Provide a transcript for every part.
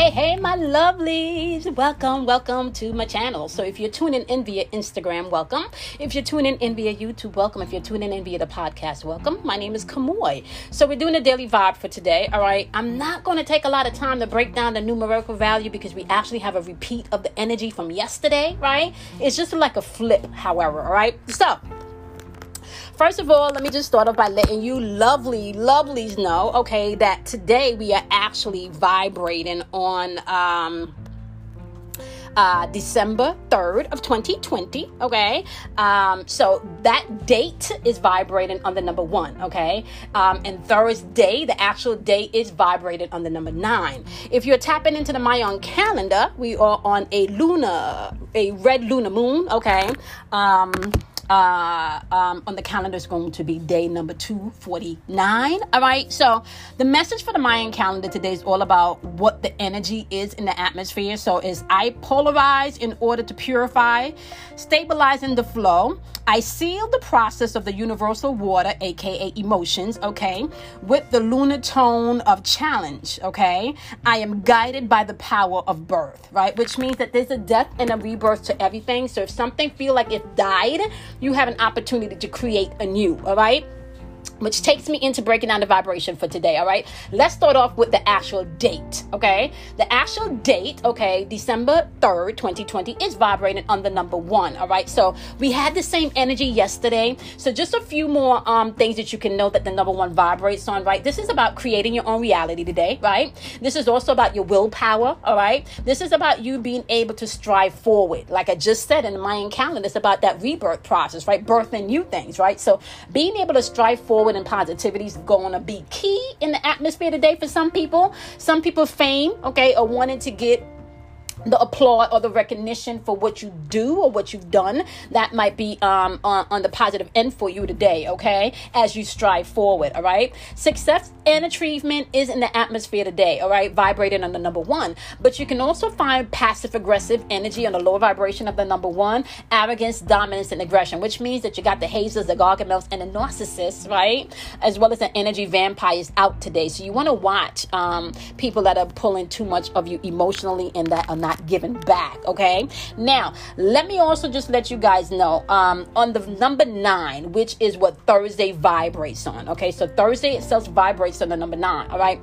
Hey, hey, my lovelies. Welcome, welcome to my channel. So, if you're tuning in via Instagram, welcome. If you're tuning in via YouTube, welcome. If you're tuning in via the podcast, welcome. My name is Kamoy. So, we're doing a daily vibe for today. All right. I'm not going to take a lot of time to break down the numerical value because we actually have a repeat of the energy from yesterday, right? It's just like a flip, however. All right. So, First of all, let me just start off by letting you lovely, lovelies know, okay, that today we are actually vibrating on um uh, December 3rd of 2020. Okay. Um, so that date is vibrating on the number one. Okay. Um, and Thursday, the actual date is vibrating on the number nine. If you're tapping into the Mayan calendar, we are on a lunar, a red lunar moon. Okay. Um, uh, um, on the calendar is going to be day number 249. All right. So, the message for the Mayan calendar today is all about what the energy is in the atmosphere. So, is I polarize in order to purify, stabilizing the flow. I seal the process of the universal water, aka emotions, okay, with the lunar tone of challenge, okay. I am guided by the power of birth, right? Which means that there's a death and a rebirth to everything. So if something feel like it died, you have an opportunity to create a new, all right? Which takes me into breaking down the vibration for today. All right, let's start off with the actual date. Okay, the actual date, okay, December 3rd, 2020, is vibrating on the number one. All right, so we had the same energy yesterday. So, just a few more um, things that you can know that the number one vibrates on, right? This is about creating your own reality today, right? This is also about your willpower. All right, this is about you being able to strive forward. Like I just said in the Mayan calendar, it's about that rebirth process, right? Birthing new things, right? So, being able to strive forward and positivity is going to be key in the atmosphere today for some people. Some people fame, okay, or wanting to get the applaud or the recognition for what you do or what you've done that might be um, on, on the positive end for you today okay as you strive forward all right? Success and achievement is in the atmosphere today all right? Vibrating on the number one. But you can also find passive aggressive energy on the lower vibration of the number one arrogance dominance and aggression which means that you got the hazers the gargamels and the narcissists right? As well as the energy vampires out today. So you want to watch um, people that are pulling too much of you emotionally and that are not not given back. Okay. Now, let me also just let you guys know um, on the number nine, which is what Thursday vibrates on. Okay. So Thursday itself vibrates on the number nine. All right.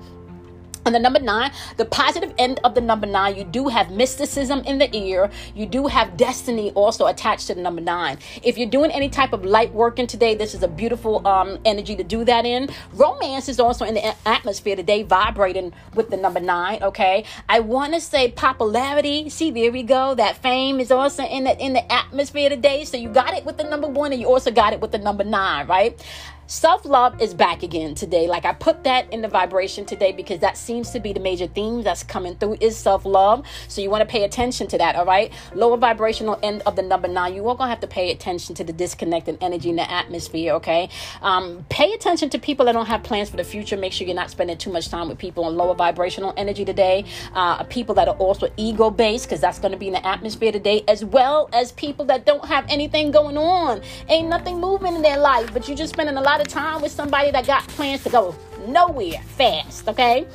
And the number nine, the positive end of the number nine, you do have mysticism in the ear. You do have destiny also attached to the number nine. If you're doing any type of light working today, this is a beautiful um, energy to do that in. Romance is also in the atmosphere today, vibrating with the number nine. Okay, I want to say popularity. See, there we go. That fame is also in the in the atmosphere today. So you got it with the number one, and you also got it with the number nine, right? Self love is back again today. Like I put that in the vibration today because that seems to be the major theme that's coming through is self love. So you want to pay attention to that, all right? Lower vibrational end of the number nine, you are going to have to pay attention to the disconnected energy in the atmosphere, okay? Um, pay attention to people that don't have plans for the future. Make sure you're not spending too much time with people on lower vibrational energy today. Uh, people that are also ego based because that's going to be in the atmosphere today, as well as people that don't have anything going on. Ain't nothing moving in their life, but you're just spending a lot lot of time with somebody that got plans to go nowhere fast, okay?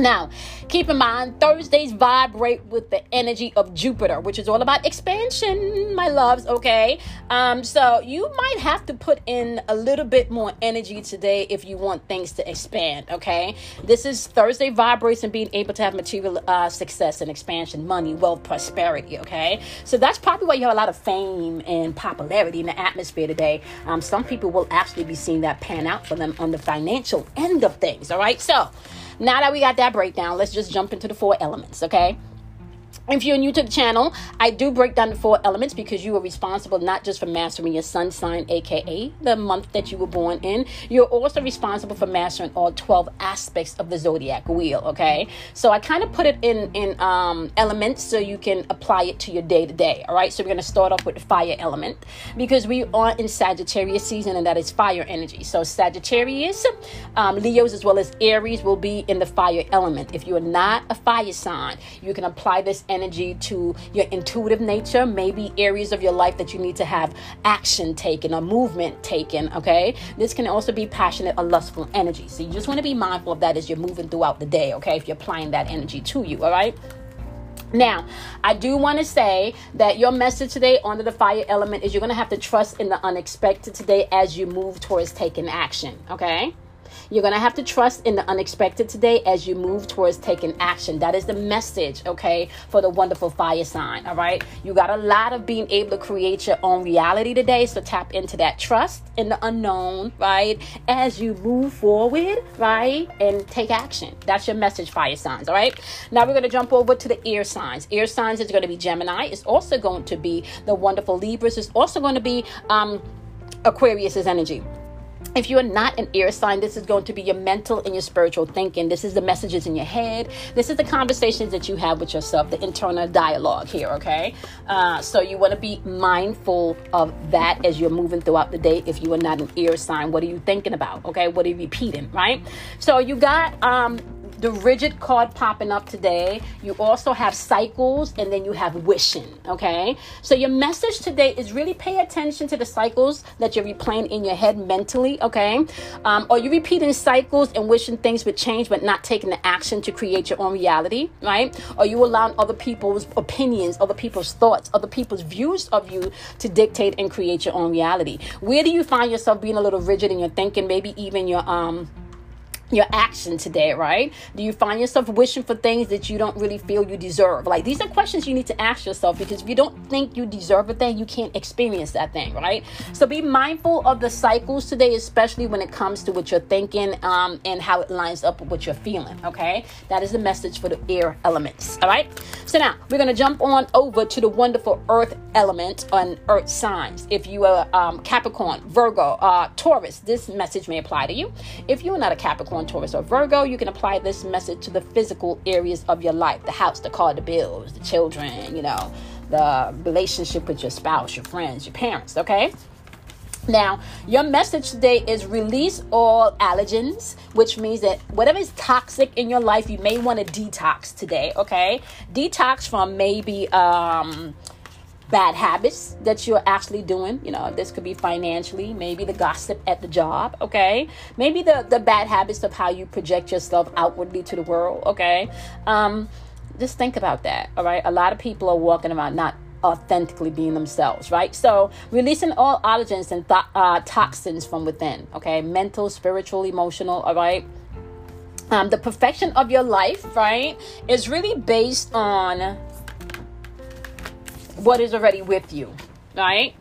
Now, keep in mind, Thursdays vibrate with the energy of Jupiter, which is all about expansion, my loves, okay? Um, so you might have to put in a little bit more energy today if you want things to expand, okay? This is Thursday vibrates and being able to have material uh, success and expansion, money, wealth, prosperity, okay? So that's probably why you have a lot of fame and popularity in the atmosphere today. Um, some people will actually be seeing that pan out for them on the financial end of things, all right? So, now that we got that breakdown, let's just jump into the four elements, okay? If you're new to the channel, I do break down the four elements because you are responsible not just for mastering your sun sign, aka the month that you were born in, you're also responsible for mastering all 12 aspects of the zodiac wheel, okay? So I kind of put it in in um, elements so you can apply it to your day to day, all right? So we're to start off with the fire element because we are in Sagittarius season and that is fire energy. So Sagittarius, um, Leos, as well as Aries will be in the fire element. If you are not a fire sign, you can apply this energy to your intuitive nature, maybe areas of your life that you need to have action taken or movement taken, okay? This can also be passionate or lustful energy. So you just want to be mindful of that as you're moving throughout the day, okay? If you're applying that energy to you, all right? Now, I do want to say that your message today under the fire element is you're going to have to trust in the unexpected today as you move towards taking action, okay? You're going to have to trust in the unexpected today as you move towards taking action. That is the message, okay, for the wonderful fire sign, all right? You got a lot of being able to create your own reality today, so tap into that trust in the unknown, right? As you move forward, right? And take action. That's your message, fire signs, all right? Now we're going to jump over to the air signs. Air signs is going to be Gemini. It's also going to be the wonderful Libras. It's also going to be um, Aquarius's energy if you're not an air sign, this is going to be your mental and your spiritual thinking. This is the messages in your head. This is the conversations that you have with yourself, the internal dialogue here, okay? Uh, so you want to be mindful of that as you're moving throughout the day. If you are not an air sign, what are you thinking about, okay? What are you repeating, right? So you got um, the rigid card popping up today. You also have cycles and then you have wishing. Okay. So your message today is really pay attention to the cycles that you're replaying in your head mentally. Okay. Um, are you repeating cycles and wishing things would change but not taking the action to create your own reality? Right. Are you allowing other people's opinions, other people's thoughts, other people's views of you to dictate and create your own reality? Where do you find yourself being a little rigid in your thinking, maybe even your, um, your action today, right? Do you find yourself wishing for things that you don't really feel you deserve? Like these are questions you need to ask yourself because if you don't think you deserve a thing, you can't experience that thing, right? So be mindful of the cycles today, especially when it comes to what you're thinking um, and how it lines up with what you're feeling, okay? That is the message for the air elements, all right? So now we're to jump on over to the wonderful earth element on earth signs. If you are um, Capricorn, Virgo, uh, Taurus, this message may apply to you. If you are not a Capricorn, Taurus, or Virgo, you can apply this message to the physical areas of your life the house, the car, the bills, the children, you know, the relationship with your spouse, your friends, your parents, okay? Now, your message today is release all allergens, which means that whatever is toxic in your life, you may want to detox today, okay? Detox from maybe um bad habits that you're actually doing. You know, this could be financially, maybe the gossip at the job, okay? Maybe the, the bad habits of how you project yourself outwardly to the world, okay? Um, just think about that, all right? A lot of people are walking around not authentically being themselves, right? So, releasing all allergens and th- uh, toxins from within, okay? Mental, spiritual, emotional, all right? Um, the perfection of your life, right, is really based on what is already with you, right?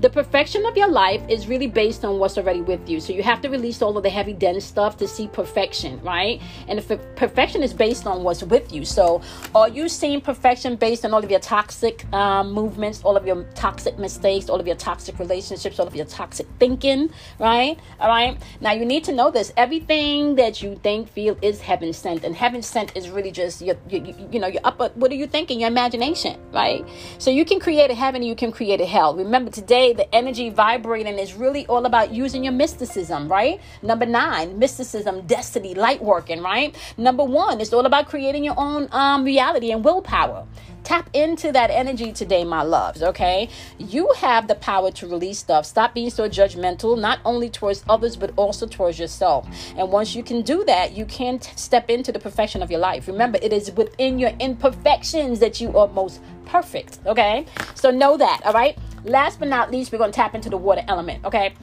The perfection of your life is really based on what's already with you. So you have to release all of the heavy dense stuff to see perfection, right? And if perfection is based on what's with you. So are you seeing perfection based on all of your toxic um, movements, all of your toxic mistakes, all of your toxic relationships, all of your toxic thinking, right? All right. Now you need to know this. Everything that you think, feel is heaven sent, and heaven sent is really just your, you, you know, your upper. What are you thinking? Your imagination, right? So you can create a heaven, you can create a hell. Remember today the energy vibrating is really all about using your mysticism, right? Number nine, mysticism, destiny, light working, right? Number one, it's all about creating your own um, reality and willpower. Tap into that energy today, my loves, okay? You have the power to release stuff. Stop being so judgmental, not only towards others, but also towards yourself. And once you can do that, you can t- step into the perfection of your life. Remember, it is within your imperfections that you are most perfect, okay? So know that, all right? Last but not least, we're going to tap into the water element, okay?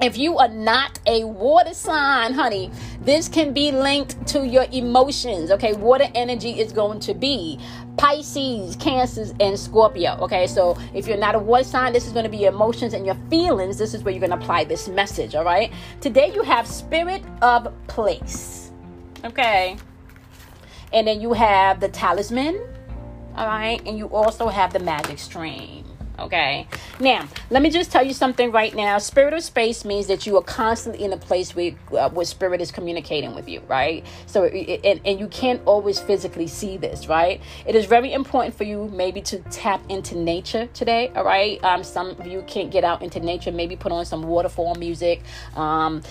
If you are not a water sign, honey, this can be linked to your emotions. Okay, water energy is going to be Pisces, Cancers, and Scorpio. Okay, so if you're not a water sign, this is going to be your emotions and your feelings. This is where you're going to apply this message. All right, today you have Spirit of Place. Okay, and then you have the Talisman. All right, and you also have the Magic Stream. Okay. Now, let me just tell you something right now. Spirit of space means that you are constantly in a place where, uh, where spirit is communicating with you, right? So, and, and you can't always physically see this, right? It is very important for you maybe to tap into nature today, all right? Um, some of you can't get out into nature. Maybe put on some waterfall music. Um,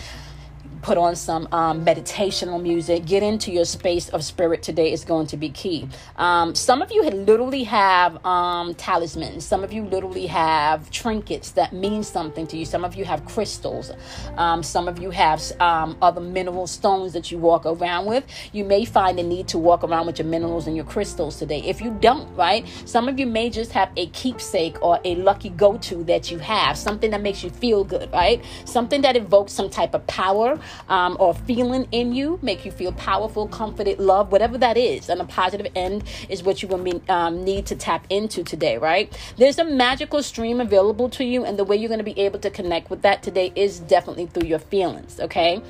put on some um, meditational music, get into your space of spirit today is going to be key. Um, some of you literally have um, talismans, some of you literally have trinkets that mean something to you, some of you have crystals, um, some of you have um, other mineral stones that you walk around with. You may find the need to walk around with your minerals and your crystals today. If you don't, right, some of you may just have a keepsake or a lucky go to that you have, something that makes you feel good, right? Something that evokes some type of power um, or feeling in you, make you feel powerful, confident, love, whatever that is. And a positive end is what you will be, um, need to tap into today, right? There's a magical stream available to you, and the way you're going to be able to connect with that today is definitely through your feelings, okay?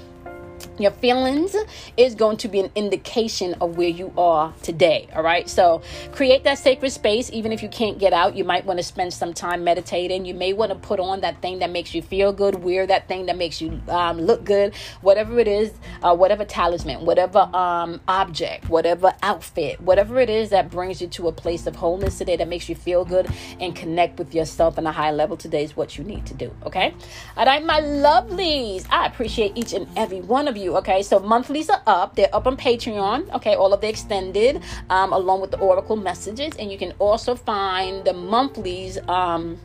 Your feelings is going to be an indication of where you are today all right? So create that sacred space. Even if you can't get out you might want to spend some time meditating. You may want to put on that thing that makes you feel good wear that thing that makes you um, look good. Whatever it is uh, whatever talisman whatever um, object whatever outfit whatever it is that brings you to a place of wholeness today that makes you feel good and connect with yourself on a high level today is what you need to do okay? All right my lovelies i appreciate each and every one of you. Okay, so monthlies are up. They're up on Patreon. Okay, all of the extended, um, along with the Oracle messages, and you can also find the monthlies. Um,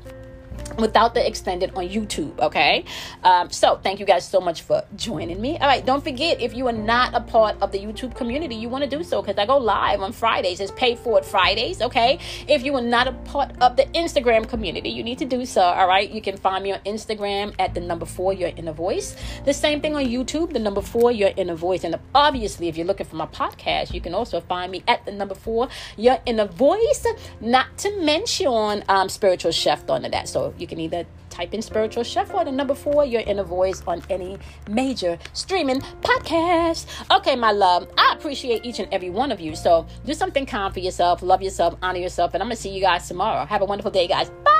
without the extended on YouTube. Okay. Um, so thank you guys so much for joining me. All right. Don't forget if you are not a part of the YouTube community, you want to do so because I go live on Fridays. It's paid for It Fridays. Okay. If you are not a part of the Instagram community, you need to do so. All right. You can find me on Instagram at the number four, your inner voice. The same thing on YouTube, the number four, your inner voice. And obviously, if you're looking for my podcast, you can also find me at the number four, your inner voice. Not to mention um, spiritual chef under that. So you can either type in spiritual chef or the number four, your inner voice on any major streaming podcast. Okay, my love, I appreciate each and every one of you. So do something kind for yourself, love yourself, honor yourself, and I'm gonna see you guys tomorrow. Have a wonderful day, guys. Bye.